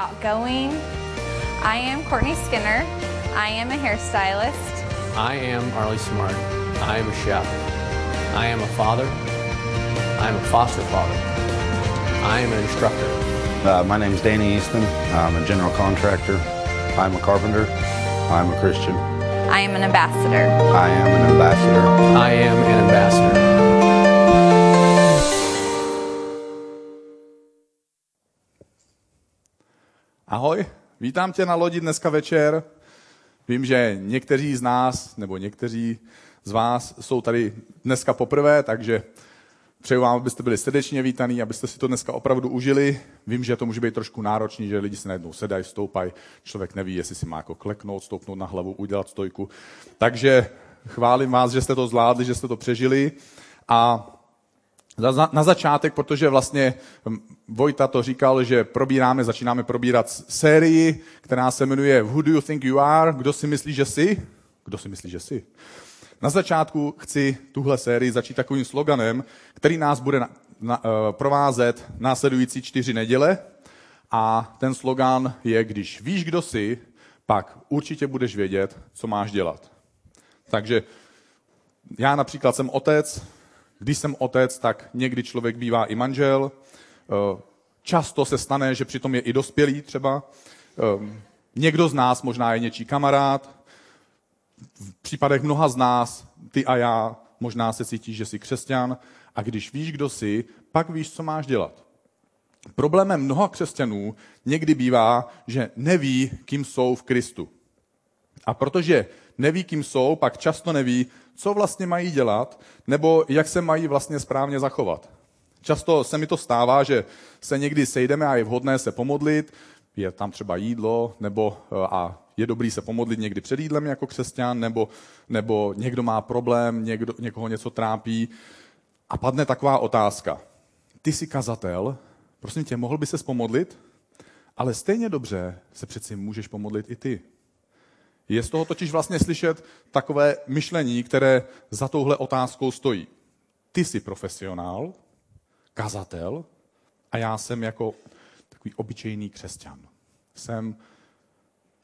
outgoing. I am Courtney Skinner. I am a hairstylist. I am Arlie Smart. I am a chef. I am a father. I am a foster father. I am an instructor. Uh, my name is Danny Easton. I'm a general contractor. I'm a carpenter. I'm a Christian. I am an ambassador. I am an ambassador. I am an ambassador. Ahoj, vítám tě na lodi dneska večer. Vím, že někteří z nás, nebo někteří z vás jsou tady dneska poprvé, takže přeju vám, abyste byli srdečně vítaní, abyste si to dneska opravdu užili. Vím, že to může být trošku náročný, že lidi se najednou sedají, stoupají, člověk neví, jestli si má jako kleknout, stoupnout na hlavu, udělat stojku. Takže chválím vás, že jste to zvládli, že jste to přežili. A na začátek, protože vlastně hm, Vojta to říkal, že probíráme, začínáme probírat sérii, která se jmenuje Who do you think you are? Kdo si myslí, že jsi? Kdo si myslí, že jsi? Na začátku chci tuhle sérii začít takovým sloganem, který nás bude na, na, uh, provázet následující čtyři neděle. A ten slogan je, když víš, kdo jsi, pak určitě budeš vědět, co máš dělat. Takže já například jsem otec, když jsem otec, tak někdy člověk bývá i manžel. Eh, Často se stane, že přitom je i dospělý třeba. Eh, Někdo z nás možná je něčí kamarád. V případech mnoha z nás, ty a já, možná se cítíš, že jsi křesťan. A když víš, kdo jsi, pak víš, co máš dělat. Problémem mnoha křesťanů někdy bývá, že neví, kým jsou v Kristu. A protože neví, kým jsou, pak často neví, co vlastně mají dělat, nebo jak se mají vlastně správně zachovat. Často se mi to stává, že se někdy sejdeme a je vhodné se pomodlit, je tam třeba jídlo, nebo eh, a je dobrý se pomodlit někdy před jídlem jako křesťan, nebo, nebo někdo má problém, někdo, někoho něco trápí a padne taková otázka. Ty jsi kazatel, prosím tě, mohl by se pomodlit? Ale stejně dobře se přeci můžeš pomodlit i ty. Je z toho totiž vlastně slyšet takové myšlení, které za touhle otázkou stojí. Ty jsi profesionál, kazatel a já jsem jako takový obyčejný křesťan. Jsem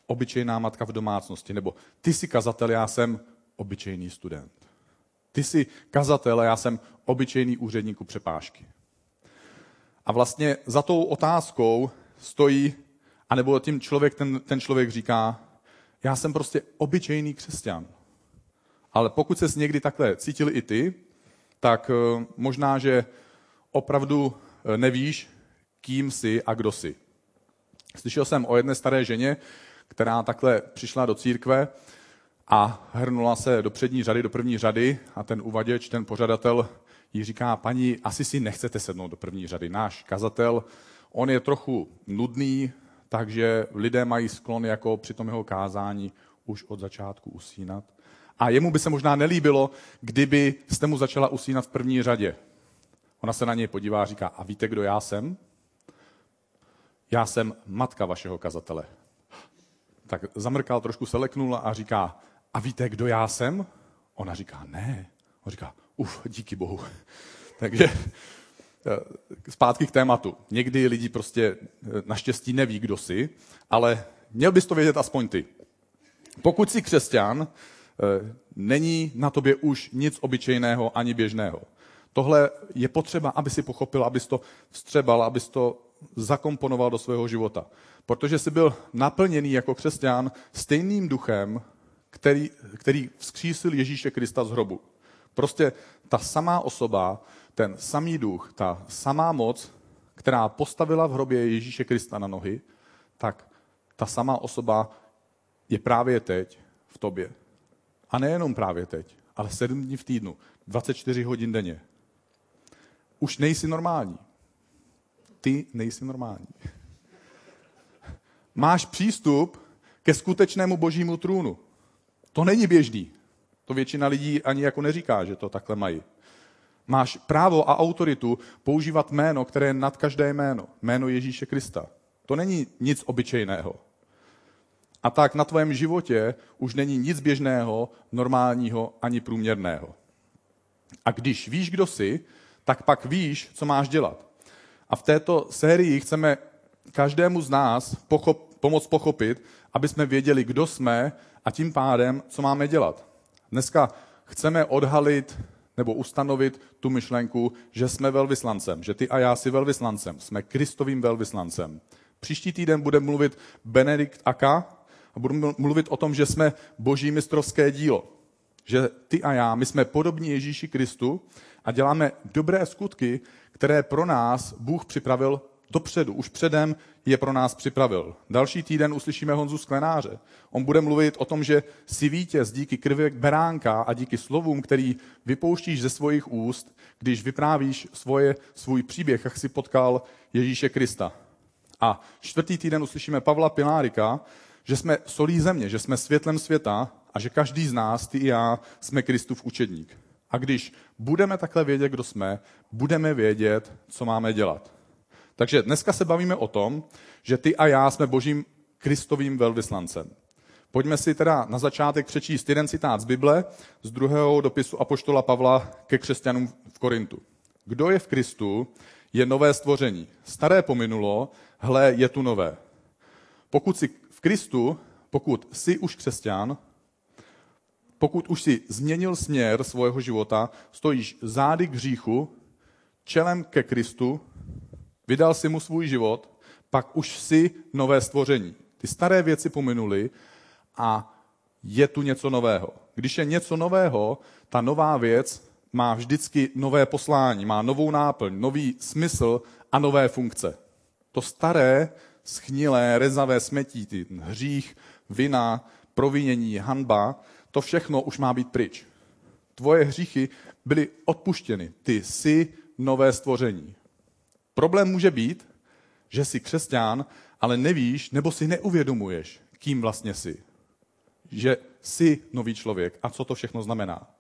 obyčejná matka v domácnosti. Nebo ty jsi kazatel, já jsem obyčejný student. Ty jsi kazatel a já jsem obyčejný úředník u přepážky. A vlastně za tou otázkou stojí, anebo tím člověk, ten, ten člověk říká, já jsem prostě obyčejný křesťan. Ale pokud ses někdy takhle cítil i ty, tak eh, možná, že opravdu eh, nevíš, kým jsi a kdo jsi. Slyšel jsem o jedné staré ženě, která takhle přišla do církve a hrnula se do přední řady, do první řady a ten uvaděč, ten pořadatel jí říká, paní, asi si nechcete sednout do první řady. Náš kazatel, on je trochu nudný, takže lidé mají sklon jako při tom jeho kázání už od začátku usínat. A jemu by se možná nelíbilo, kdyby jste mu začala usínat v první řadě. Ona se na něj podívá a říká, a víte, kdo já jsem? Já jsem matka vašeho kazatele. Tak zamrkal, trošku se leknul a říká, a víte, kdo já jsem? Ona říká, ne. On říká, uf, díky bohu. Takže zpátky k tématu. Někdy lidi prostě eh, naštěstí neví, kdo jsi, ale měl bys to vědět aspoň ty. Pokud jsi křesťan, eh, není na tobě už nic obyčejného ani běžného. Tohle je potřeba, aby si pochopil, abys to vstřebal, abys to zakomponoval do svého života. Protože jsi byl naplněný jako křesťan stejným duchem, který, který vzkřísil Ježíše Krista z hrobu. Prostě ta samá osoba, ten samý duch, ta samá moc, která postavila v hrobě Ježíše Krista na nohy, tak ta samá osoba je právě teď v tobě. A nejenom právě teď, ale sedm dní v týdnu, 24 hodin denně. Už nejsi normální. Ty nejsi normální. Máš přístup ke skutečnému božímu trůnu. To není běžný. To většina lidí ani jako neříká, že to takhle mají. Máš právo a autoritu používat jméno, které je nad každé jméno. Jméno Ježíše Krista. To není nic obyčejného. A tak na tvém životě už není nic běžného, normálního ani průměrného. A když víš, kdo jsi, tak pak víš, co máš dělat. A v této sérii chceme každému z nás pochop, pomoct pochopit, aby jsme věděli, kdo jsme a tím pádem, co máme dělat. Dneska chceme odhalit nebo ustanovit tu myšlenku, že jsme velvyslancem, že ty a já si velvyslancem, jsme Kristovým velvyslancem. Příští týden bude mluvit Benedikt Aka a budu mluvit o tom, že jsme boží mistrovské dílo. Že ty a já, my jsme podobní Ježíši Kristu a děláme dobré skutky, které pro nás Bůh připravil dopředu, už předem je pro nás připravil. Další týden uslyšíme Honzu Sklenáře. On bude mluvit o tom, že si vítěz díky krvi beránka a díky slovům, který vypouštíš ze svých úst, když vyprávíš svoje, svůj příběh, jak si potkal Ježíše Krista. A čtvrtý týden uslyšíme Pavla Pilárika, že jsme solí země, že jsme světlem světa a že každý z nás, ty i já, jsme Kristův učedník. A když budeme takhle vědět, kdo jsme, budeme vědět, co máme dělat. Takže dneska se bavíme o tom, že ty a já jsme božím Kristovým velvyslancem. Pojďme si teda na začátek přečíst jeden citát z Bible, z druhého dopisu Apoštola Pavla ke křesťanům v Korintu. Kdo je v Kristu, je nové stvoření. Staré pominulo, hle, je tu nové. Pokud jsi v Kristu, pokud jsi už křesťan, pokud už si změnil směr svého života, stojíš zády k hříchu, čelem ke Kristu, vydal si mu svůj život, pak už si nové stvoření. Ty staré věci pominuly a je tu něco nového. Když je něco nového, ta nová věc má vždycky nové poslání, má novou náplň, nový smysl a nové funkce. To staré, schnilé, rezavé smetí, ty hřích, vina, provinění, hanba, to všechno už má být pryč. Tvoje hříchy byly odpuštěny. Ty jsi nové stvoření. Problém může být, že jsi křesťan, ale nevíš nebo si neuvědomuješ, kým vlastně jsi. Že jsi nový člověk a co to všechno znamená.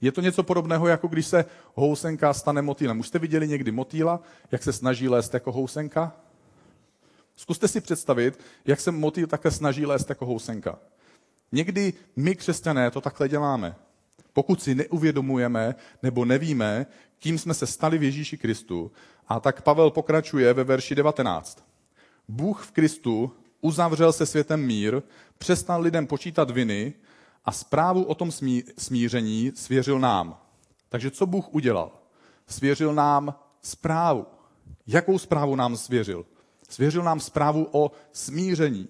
Je to něco podobného, jako když se housenka stane motýlem. Už jste viděli někdy motýla, jak se snaží lézt jako housenka? Zkuste si představit, jak se motýl také snaží lézt jako housenka. Někdy my, křesťané, to takhle děláme. Pokud si neuvědomujeme nebo nevíme, kým jsme se stali v Ježíši Kristu, a tak Pavel pokračuje ve verši 19. Bůh v Kristu uzavřel se světem mír, přestal lidem počítat viny a zprávu o tom smíření svěřil nám. Takže co Bůh udělal? Svěřil nám zprávu. Jakou zprávu nám svěřil? Svěřil nám zprávu o smíření.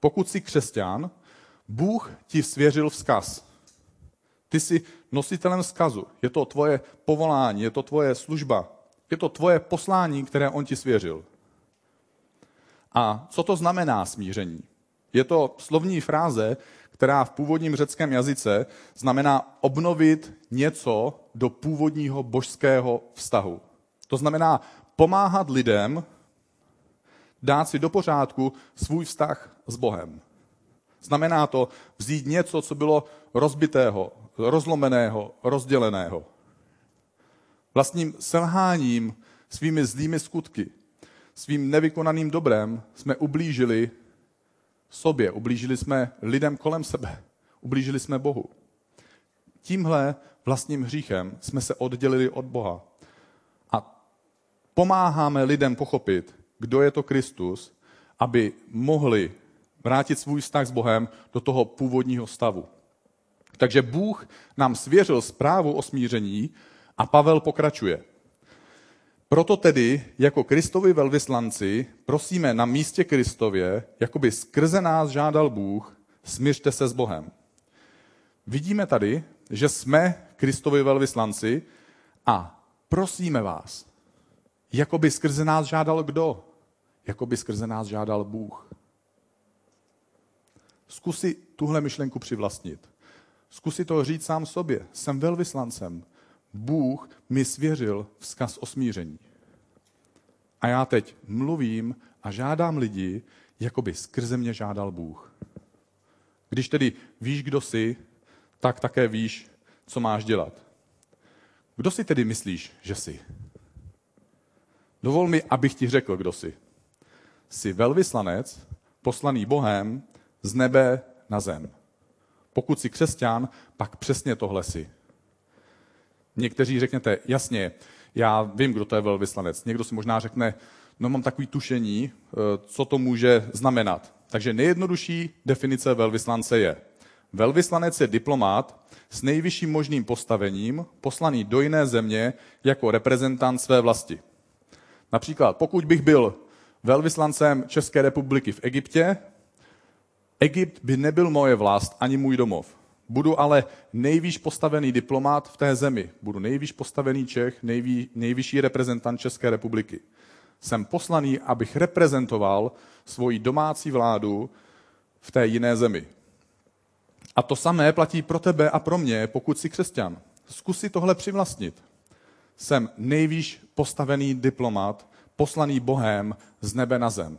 Pokud jsi křesťan, Bůh ti svěřil vzkaz. Ty jsi nositelem vzkazu. Je to tvoje povolání, je to tvoje služba, je to tvoje poslání, které on ti svěřil. A co to znamená smíření? Je to slovní fráze, která v původním řeckém jazyce znamená obnovit něco do původního božského vztahu. To znamená pomáhat lidem dát si do pořádku svůj vztah s Bohem. Znamená to vzít něco, co bylo rozbitého, rozlomeného, rozděleného. Vlastním selháním, svými zlými skutky, svým nevykonaným dobrem jsme ublížili sobě, ublížili jsme lidem kolem sebe, ublížili jsme Bohu. Tímhle vlastním hříchem jsme se oddělili od Boha. A pomáháme lidem pochopit, kdo je to Kristus, aby mohli vrátit svůj vztah s Bohem do toho původního stavu. Takže Bůh nám svěřil zprávu o smíření a Pavel pokračuje. Proto tedy, jako Kristovi velvyslanci, prosíme na místě Kristově, jako by skrze nás žádal Bůh, smířte se s Bohem. Vidíme tady, že jsme Kristovi velvyslanci a prosíme vás, jako by skrze nás žádal kdo? Jako by skrze nás žádal Bůh. Zkusi tuhle myšlenku přivlastnit. Zkusi to říct sám sobě. Jsem velvyslancem. Bůh mi svěřil vzkaz o smíření. A já teď mluvím a žádám lidi, jako by skrze mě žádal Bůh. Když tedy víš, kdo jsi, tak také víš, co máš dělat. Kdo si tedy myslíš, že jsi? Dovol mi, abych ti řekl, kdo jsi. Jsi velvyslanec, poslaný Bohem z nebe na zem. Pokud jsi křesťan, pak přesně tohle si. Někteří řeknete, jasně, Já vím, kdo to je velvyslanec. Někdo si možná řekne, no mám takový tušení, eh, co to může znamenat. Takže nejjednodušší definice velvyslance je. Velvyslanec je diplomát s nejvyšším možným postavením, poslaný do jiné země jako reprezentant své vlasti. Například, pokud bych byl velvyslancem České republiky v Egyptě, Egypt by nebyl moje vlast ani můj domov. Budu ale nejvýš postavený diplomát v té zemi. Budu nejvýš postavený Čech, nejvý, nejvyšší reprezentant České republiky. Jsem poslaný, abych reprezentoval svoji domácí vládu v té jiné zemi. A to samé platí pro tebe a pro mě, pokud jsi křesťan. Zkus si tohle přivlastnit. Jsem nejvýš postavený diplomat, poslaný Bohem z nebe na zem.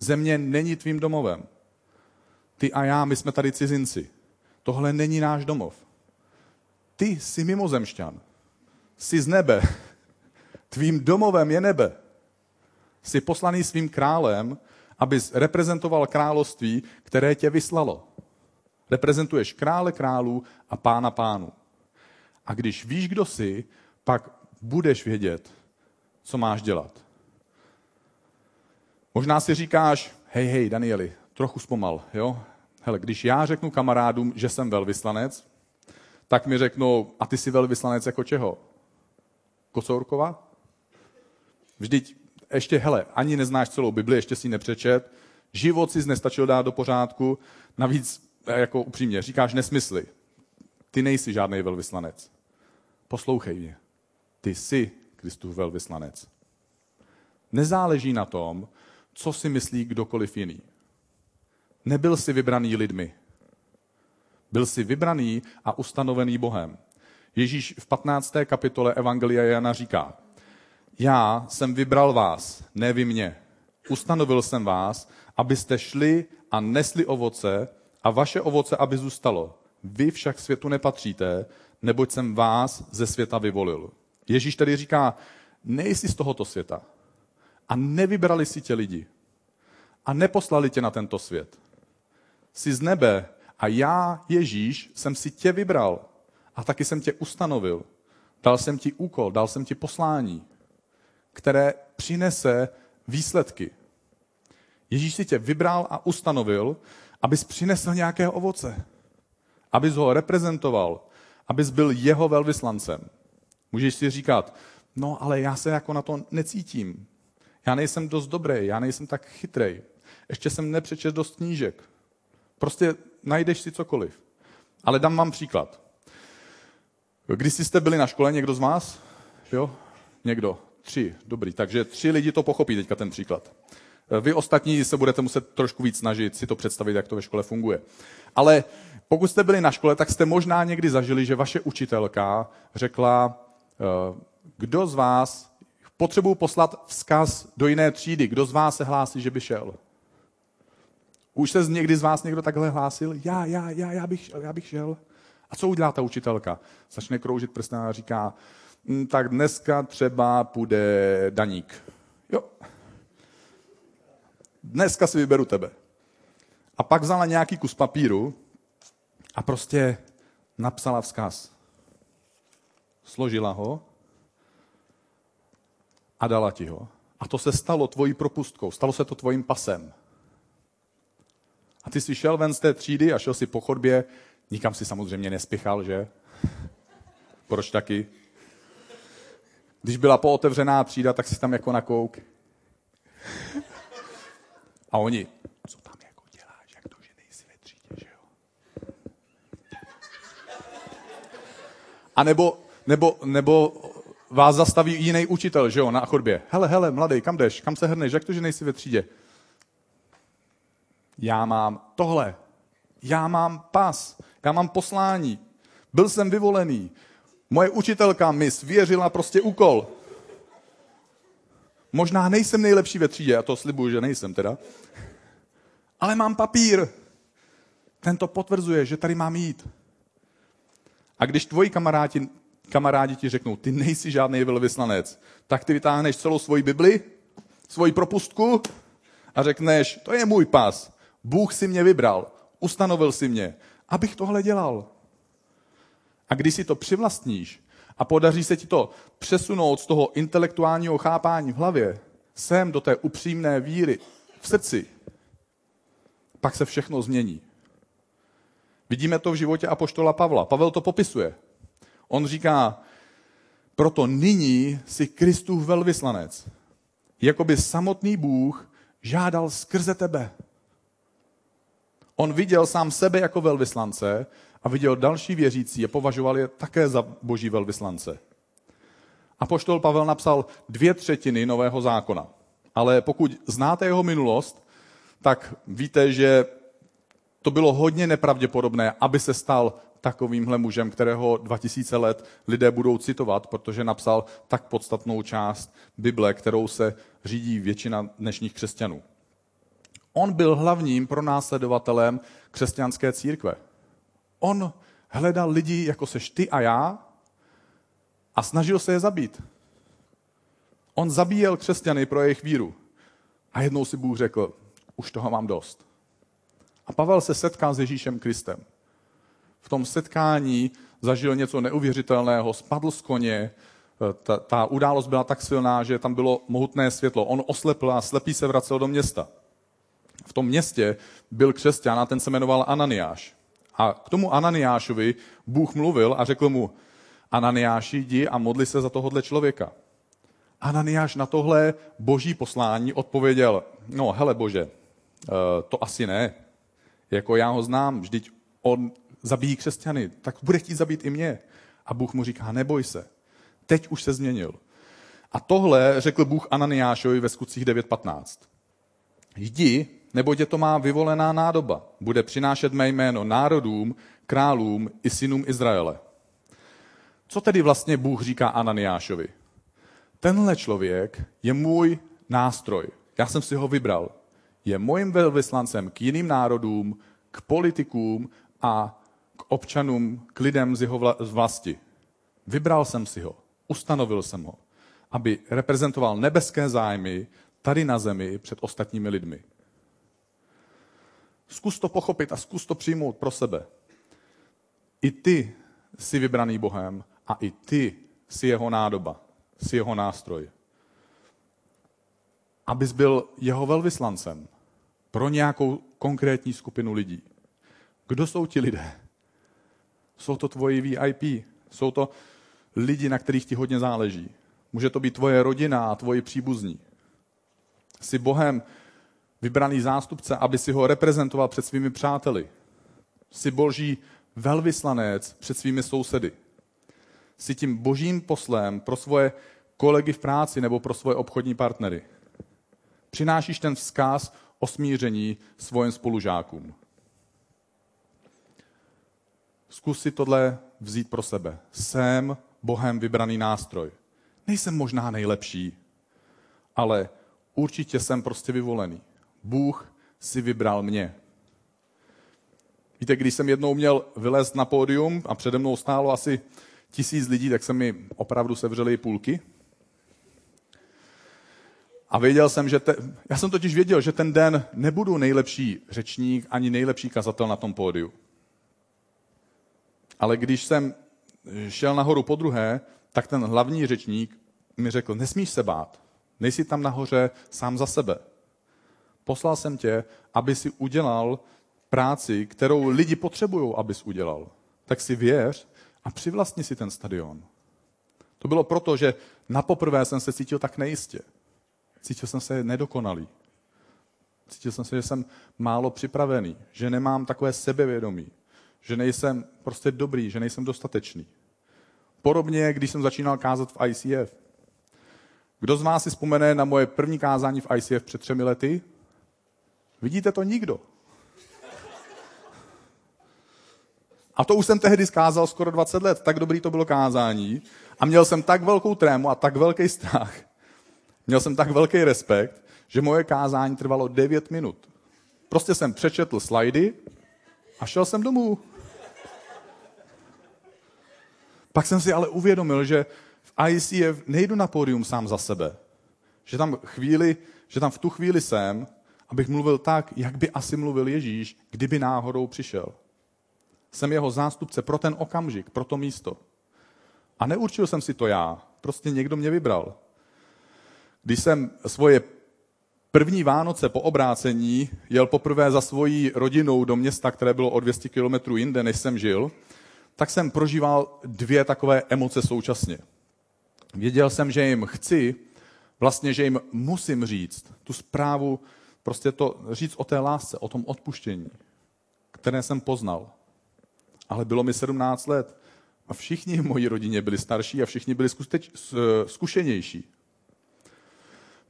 Země není tvým domovem. Ty a já, my jsme tady cizinci. Tohle není náš domov. Ty jsi mimozemšťan. Jsi z nebe. Tvým domovem je nebe. Jsi poslaný svým králem, abys reprezentoval království, které tě vyslalo. Reprezentuješ krále králů a pána pánů. A když víš, kdo jsi, pak budeš vědět, co máš dělat. Možná si říkáš, hej, hej, Danieli, trochu zpomal, jo? Hele, když já řeknu kamarádům, že jsem velvyslanec, tak mi řeknou, a ty jsi velvyslanec jako čeho? Kocourkova? Vždyť ještě, hele, ani neznáš celou Bibli, ještě si ji nepřečet, život si nestačil dát do pořádku, navíc, eh, jako upřímně, říkáš nesmysly. Ty nejsi žádný velvyslanec. Poslouchej mě. Ty jsi Kristův velvyslanec. Nezáleží na tom, co si myslí kdokoliv jiný. Nebyl jsi vybraný lidmi. Byl jsi vybraný a ustanovený Bohem. Ježíš v 15. kapitole Evangelia Jana říká, já jsem vybral vás, ne vy mě. Ustanovil jsem vás, abyste šli a nesli ovoce a vaše ovoce, aby zůstalo. Vy však světu nepatříte, neboť jsem vás ze světa vyvolil. Ježíš tedy říká, nejsi z tohoto světa. A nevybrali si tě lidi. A neposlali tě na tento svět. Jsi z nebe a já, Ježíš, jsem si tě vybral. A taky jsem tě ustanovil. Dal jsem ti úkol, dal jsem ti poslání, které přinese výsledky. Ježíš si tě vybral a ustanovil, abys přinesl nějaké ovoce. Abys ho reprezentoval, abys byl jeho velvyslancem. Můžeš si říkat, no ale já se jako na to necítím. Já nejsem dost dobrý, já nejsem tak chytrej. Ještě jsem nepřečet dost knížek. Prostě najdeš si cokoliv. Ale dám vám příklad. Když jste byli na škole, někdo z vás? Jo? Někdo. Tři. Dobrý. Takže tři lidi to pochopí teďka ten příklad. Vy ostatní se budete muset trošku víc snažit si to představit, jak to ve škole funguje. Ale pokud jste byli na škole, tak jste možná někdy zažili, že vaše učitelka řekla, eh, kdo z vás potřebuji poslat vzkaz do jiné třídy, kdo z vás se hlásí, že by šel. Už se někdy z vás někdo takhle hlásil? Já, já, já, já bych já bych šel. A co udělá ta učitelka? Začne kroužit prstem a říká, hm, tak dneska třeba půjde daník. Jo. Dneska si vyberu tebe. A pak vzala nějaký kus papíru a prostě napsala vzkaz. Složila ho a dala ti ho. A to se stalo tvojí propustkou, stalo se to tvojím pasem. A ty jsi šel ven z té třídy a šel si po chodbě, nikam si samozřejmě nespěchal, že? Proč taky? Když byla pootevřená třída, tak si tam jako nakouk. A oni, co tam jako děláš, jak to, že nejsi ve třídě, že jo? A nebo, nebo, nebo vás zastaví jiný učitel, že jo, na chodbě. Hele, hele, mladý, kam jdeš, kam se hrneš, jak to, že nejsi ve třídě? Já mám tohle. Já mám pas. Já mám poslání. Byl jsem vyvolený. Moje učitelka mi svěřila prostě úkol. Možná nejsem nejlepší ve třídě, a to slibuju, že nejsem teda. Ale mám papír. Ten to potvrzuje, že tady mám jít. A když tvoji kamarádi, kamarádi ti řeknou, ty nejsi žádný velvyslanec, tak ty vytáhneš celou svoji Bibli, svoji propustku a řekneš, to je můj pas. Bůh si mě vybral, ustanovil si mě, abych tohle dělal. A když si to přivlastníš a podaří se ti to přesunout z toho intelektuálního chápání v hlavě sem do té upřímné víry v srdci, pak se všechno změní. Vidíme to v životě apoštola Pavla. Pavel to popisuje. On říká, proto nyní si Kristův velvyslanec, jako by samotný Bůh žádal skrze tebe. On viděl sám sebe jako velvyslance a viděl další věřící a považoval je také za boží velvyslance. A poštol Pavel napsal dvě třetiny nového zákona. Ale pokud znáte jeho minulost, tak víte, že to bylo hodně nepravděpodobné, aby se stal takovýmhle mužem, kterého 2000 let lidé budou citovat, protože napsal tak podstatnou část Bible, kterou se řídí většina dnešních křesťanů. On byl hlavním pronásledovatelem křesťanské církve. On hledal lidi, jako seš ty a já, a snažil se je zabít. On zabíjel křesťany pro jejich víru. A jednou si Bůh řekl, už toho mám dost. A Pavel se setkal s Ježíšem Kristem. V tom setkání zažil něco neuvěřitelného, spadl z koně, ta, ta událost byla tak silná, že tam bylo mohutné světlo. On oslepl a slepý se vracel do města. V tom městě byl křesťan a ten se jmenoval Ananiáš. A k tomu Ananiášovi Bůh mluvil a řekl mu, Ananiáši, jdi a modli se za tohohle člověka. Ananiáš na tohle boží poslání odpověděl, no hele bože, eh, to asi ne. Jako já ho znám, vždyť on zabíjí křesťany, tak bude chtít zabít i mě. A Bůh mu říká, neboj se, teď už se změnil. A tohle řekl Bůh Ananiášovi ve skutcích 9.15. Jdi, nebo tě to má vyvolená nádoba. Bude přinášet mé jméno národům, králům i synům Izraele. Co tedy vlastně Bůh říká Ananiášovi? Tenhle člověk je můj nástroj. Já jsem si ho vybral. Je mojím velvyslancem k jiným národům, k politikům a k občanům, k lidem z jeho vlasti. Vybral jsem si ho, ustanovil jsem ho, aby reprezentoval nebeské zájmy tady na zemi před ostatními lidmi. Zkus to pochopit a zkus to přijmout pro sebe. I ty jsi vybraný Bohem a i ty jsi jeho nádoba, jsi jeho nástroj. Abys byl jeho velvyslancem pro nějakou konkrétní skupinu lidí. Kdo jsou ti lidé? Jsou to tvoji VIP, jsou to lidi, na kterých ti hodně záleží. Může to být tvoje rodina a tvoji příbuzní. Jsi Bohem vybraný zástupce, aby si ho reprezentoval před svými přáteli. Jsi boží velvyslanec před svými sousedy. Jsi tím božím poslem pro svoje kolegy v práci nebo pro svoje obchodní partnery. Přinášíš ten vzkaz o smíření svojim spolužákům. Zkus si tohle vzít pro sebe. Jsem Bohem vybraný nástroj. Nejsem možná nejlepší, ale určitě jsem prostě vyvolený. Bůh si vybral mě. Víte, když jsem jednou měl vylézt na pódium a přede mnou stálo asi tisíc lidí, tak se mi opravdu sevřely půlky. A věděl jsem, že te, já jsem totiž věděl, že ten den nebudu nejlepší řečník ani nejlepší kazatel na tom pódiu. Ale když jsem šel nahoru po druhé, tak ten hlavní řečník mi řekl, nesmíš se bát, nejsi tam nahoře sám za sebe. Poslal jsem tě, aby si udělal práci, kterou lidi potřebují, abys udělal. Tak si věř a přivlastni si ten stadion. To bylo proto, že na poprvé jsem se cítil tak nejistě. Cítil jsem se nedokonalý. Cítil jsem se, že jsem málo připravený, že nemám takové sebevědomí, že nejsem prostě dobrý, že nejsem dostatečný. Podobně, když jsem začínal kázat v ICF. Kdo z vás si vzpomene na moje první kázání v ICF před třemi lety? Vidíte to nikdo. A to už jsem tehdy skázal skoro 20 let, tak dobrý to bylo kázání. A měl jsem tak velkou trému a tak velký strach. Měl jsem tak velký respekt, že moje kázání trvalo 9 minut. Prostě jsem přečetl slajdy a šel jsem domů. Pak jsem si ale uvědomil, že v ICF nejdu na pódium sám za sebe. Že tam, chvíli, že tam v tu chvíli jsem, abych mluvil tak, jak by asi mluvil Ježíš, kdyby náhodou přišel. Jsem jeho zástupce pro ten okamžik, pro to místo. A neurčil jsem si to já, prostě někdo mě vybral. Když jsem svoje první Vánoce po obrácení jel poprvé za svojí rodinou do města, které bylo o 200 kilometrů jinde, než jsem žil, tak jsem prožíval dvě takové emoce současně. Věděl jsem, že jim chci, vlastně, že jim musím říct tu zprávu, prostě to říct o té lásce, o tom odpuštění, které jsem poznal. Ale bylo mi 17 let a všichni v mojí rodině byli starší a všichni byli zkušenější.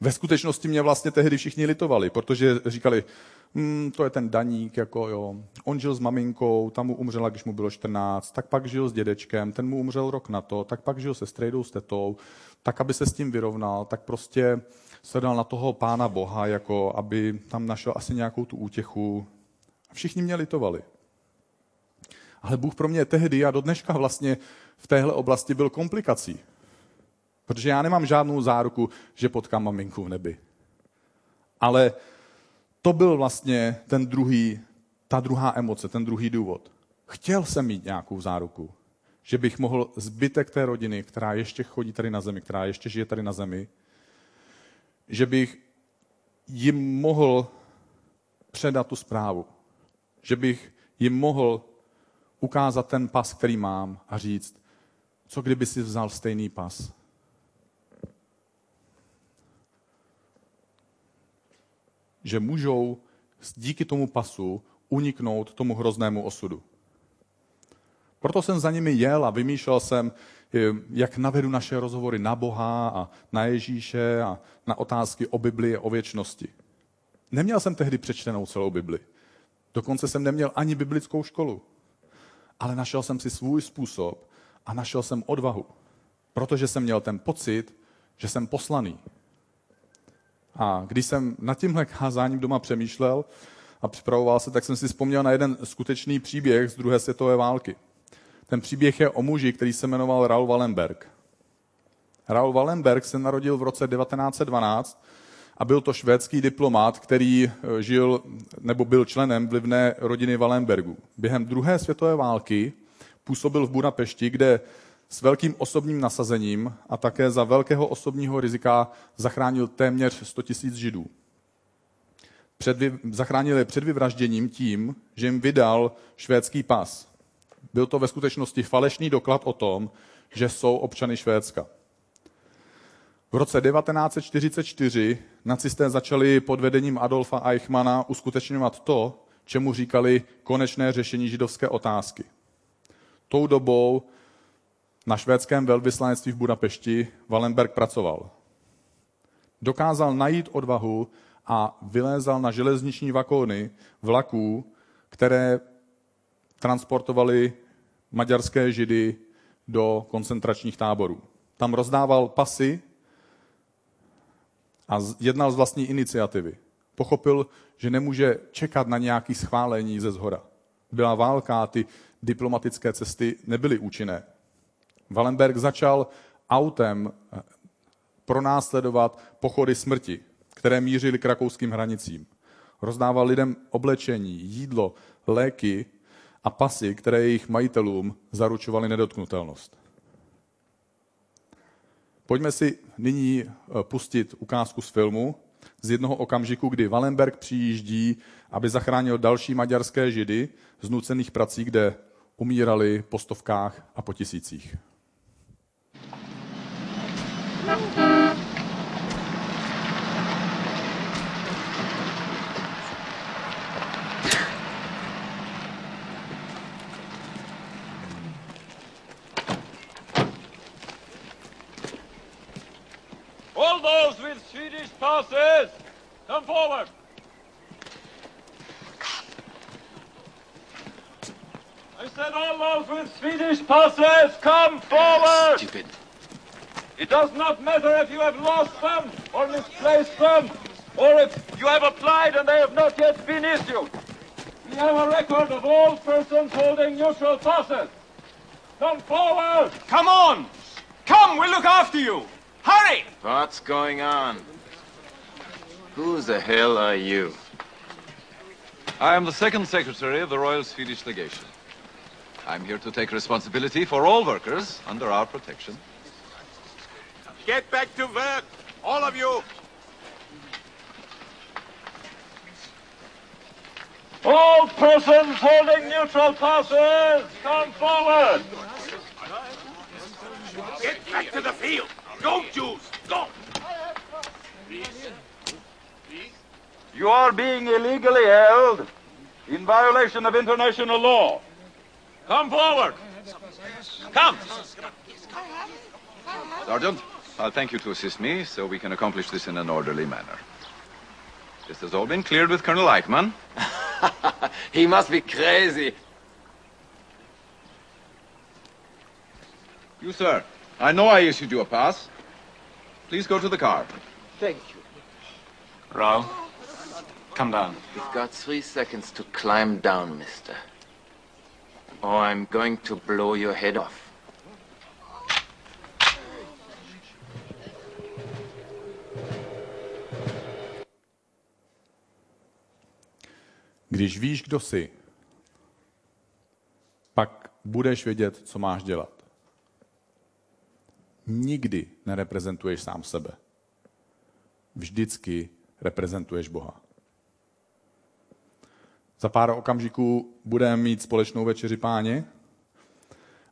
Ve skutečnosti mě vlastně tehdy všichni litovali, protože říkali, hm, to je ten daník, jako jo. On žil s maminkou, tam mu umřela, když mu bylo 14, tak pak žil s dědečkem, ten mu umřel rok na to, tak pak žil se strejdou, s tetou, tak aby se s tím vyrovnal, tak prostě se dal na toho pána Boha, jako aby tam našel asi nějakou tu útěchu. A všichni mě litovali. Ale Bůh pro mě tehdy a do dneška vlastně v téhle oblasti byl komplikací. Protože já nemám žádnou záruku, že potkám maminku v nebi. Ale to byl vlastně ten druhý, ta druhá emoce, ten druhý důvod. Chtěl jsem mít nějakou záruku, že bych mohl zbytek té rodiny, která ještě chodí tady na zemi, která ještě žije tady na zemi, že bych jim mohl předat tu zprávu. Že bych jim mohl ukázat ten pas, který mám a říct, co kdyby si vzal stejný pas. Že můžou díky tomu pasu uniknout tomu hroznému osudu. Proto jsem za nimi jel a vymýšlel jsem, jak navedu naše rozhovory na Boha a na Ježíše a na otázky o Bibli a o věčnosti. Neměl jsem tehdy přečtenou celou Bibli. Dokonce jsem neměl ani biblickou školu ale našel jsem si svůj způsob a našel jsem odvahu, protože jsem měl ten pocit, že jsem poslaný. A když jsem nad tímhle kázáním doma přemýšlel a připravoval se, tak jsem si vzpomněl na jeden skutečný příběh z druhé světové války. Ten příběh je o muži, který se jmenoval Raul Wallenberg. Raul Wallenberg se narodil v roce 1912 a byl to švédský diplomat, který eh, žil nebo byl členem vlivné rodiny Wallenbergu. Během druhé světové války působil v Budapešti, kde s velkým osobním nasazením a také za velkého osobního rizika zachránil téměř 100 000 židů. Před, zachránil je před vyvražděním tím, že jim vydal švédský pas. Byl to ve skutečnosti falešný doklad o tom, že jsou občany Švédska. V roce 1944 nacisté začali pod vedením Adolfa Eichmana uskutečňovat to, čemu říkali konečné řešení židovské otázky. Tou dobou na švédském velvyslanectví v Budapešti Wallenberg pracoval. Dokázal najít odvahu a vylézal na železniční vakóny vlaků, které transportovali maďarské židy do koncentračních táborů. Tam rozdával pasy a jednal z vlastní iniciativy. Pochopil, že nemůže čekat na nějaké schválení ze zhora. Byla válka a ty diplomatické cesty nebyly účinné. Wallenberg začal autem eh, pronásledovat pochody smrti, které mířily k rakouským hranicím. Rozdával lidem oblečení, jídlo, léky a pasy, které jejich majitelům zaručovaly nedotknutelnost. Pojďme si nyní eh, pustit ukázku z filmu z jednoho okamžiku, kdy Wallenberg přijíždí, aby zachránil další maďarské židy z nucených prací, kde umírali po stovkách a po tisících. Does not matter if you have lost them or misplaced them, or if you have applied and they have not yet been issued. We have a record of all persons holding neutral passes. Come forward! Uh, Come on! Come, we'll look after you! Hurry! What's going on? Who the hell are you? I am the second secretary of the Royal Swedish Legation. I'm here to take responsibility for all workers under our protection. Get back to work, all of you. All persons holding neutral passes, come forward. Get back to the field. Go, Jews, go. You are being illegally held in violation of international law. Come forward. Come. Sergeant, I'll thank you to assist me so we can accomplish this in an orderly manner. This has all been cleared with Colonel Eichmann. He must be crazy. You, sir, I know I issued you a pass. Please go to the car. Thank you. Rao, come down. You've got three seconds to climb down, mister. Or I'm going to blow your head off. Když víš, kdo jsi, pak budeš vědět, co máš dělat. Nikdy nereprezentuješ sám sebe. Vždycky reprezentuješ Boha. Za pár okamžiků budeme mít společnou večeři páně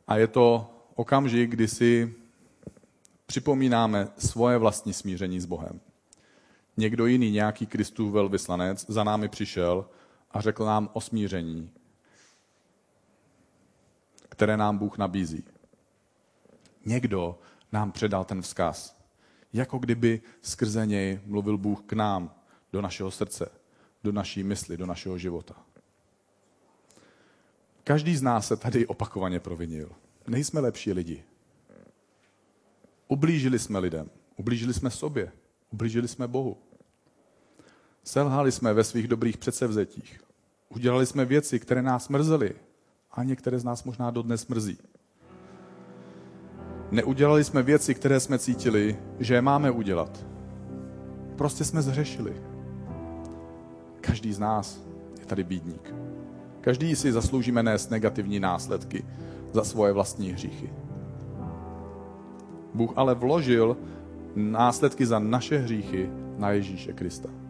a je to okamžik, kdy si připomínáme svoje vlastní smíření s Bohem. Někdo jiný, nějaký Kristův velvyslanec, za námi přišel a řekl nám o smíření, které nám Bůh nabízí. Někdo nám předal ten vzkaz. Jako kdyby skrze něj mluvil Bůh k nám, do našeho srdce, do naší mysli, do našeho života. Každý z nás se tady opakovaně provinil. Nejsme lepší lidi. Ublížili jsme lidem, ublížili jsme sobě, ublížili jsme Bohu. Selhali jsme ve svých dobrých předsevzetích. Udělali jsme věci, které nás mrzely a některé z nás možná dodnes mrzí. Neudělali jsme věci, které jsme cítili, že máme udělat. Prostě jsme zřešili. Každý z nás je tady bídník. Každý si zasloužíme nést negativní následky za svoje vlastní hříchy. Bůh ale vložil následky za naše hříchy na Ježíše Krista.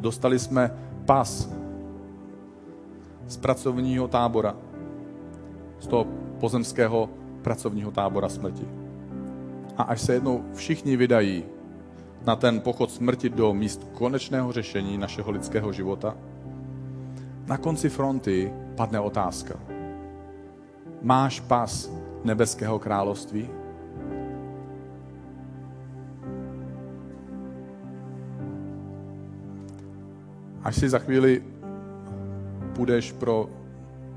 Dostali jsme pas z pracovního tábora, z toho pozemského pracovního tábora smrti. A až se jednou všichni vydají na ten pochod smrti do míst konečného řešení našeho lidského života, na konci fronty padne otázka. Máš pas nebeského království? Až si za chvíli půjdeš pro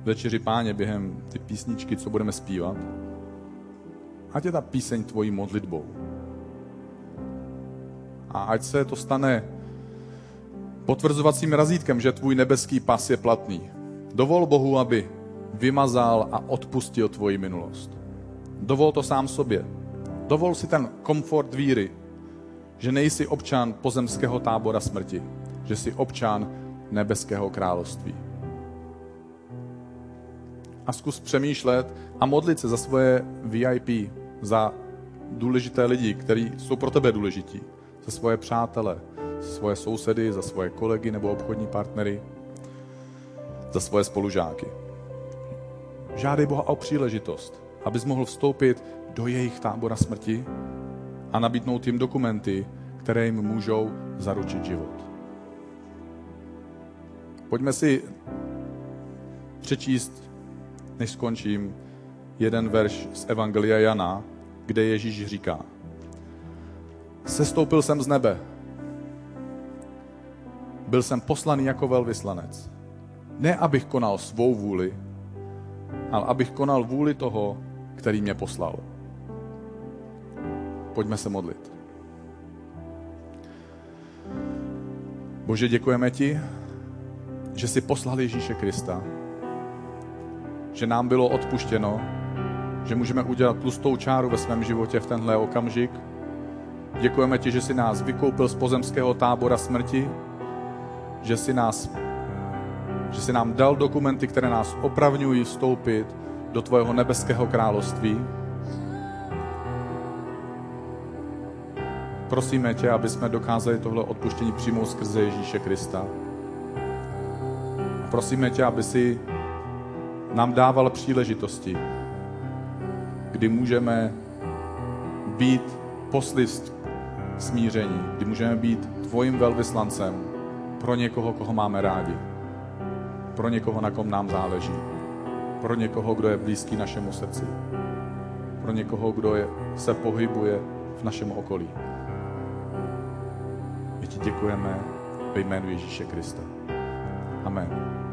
večeři páně během ty písničky, co budeme zpívat, ať je ta píseň tvojí modlitbou. A ať se to stane potvrzovacím razítkem, že tvůj nebeský pas je platný. Dovol Bohu, aby vymazal a odpustil tvoji minulost. Dovol to sám sobě. Dovol si ten komfort víry, že nejsi občan pozemského tábora smrti, že jsi občan nebeského království. A zkus přemýšlet a modlit se za svoje VIP, za důležité lidi, kteří jsou pro tebe důležití, za svoje přátele, za svoje sousedy, za svoje kolegy nebo obchodní partnery, za svoje spolužáky. Žádej Boha o příležitost, abys mohl vstoupit do jejich tábora smrti a nabídnout jim dokumenty, které jim můžou zaručit život. Pojďme si přečíst, než skončím, jeden verš z Evangelia Jana, kde Ježíš říká, Sestoupil jsem z nebe, byl jsem poslaný jako velvyslanec. Ne, abych konal svou vůli, ale abych konal vůli toho, který mě poslal. Pojďme se modlit. Bože, děkujeme ti, že jsi poslal Ježíše Krista, že nám bylo odpuštěno, že můžeme udělat tlustou čáru ve svém životě v tenhle okamžik. Děkujeme ti, že jsi nás vykoupil z pozemského tábora smrti, že jsi nás že jsi nám dal dokumenty, které nás opravňují vstoupit do tvojeho nebeského království. Prosíme tě, aby jsme dokázali tohle odpuštění přijmout skrze Ježíše Krista. Prosíme tě, aby si nám dával příležitosti, kdy můžeme být poslist smíření, kdy můžeme být tvojím velvyslancem pro někoho, koho máme rádi, pro někoho, na kom nám záleží, pro někoho, kdo je blízký našemu srdci, pro někoho, kdo je, se pohybuje v našem okolí. My ti děkujeme ve jménu Ježíše Krista. 阿门。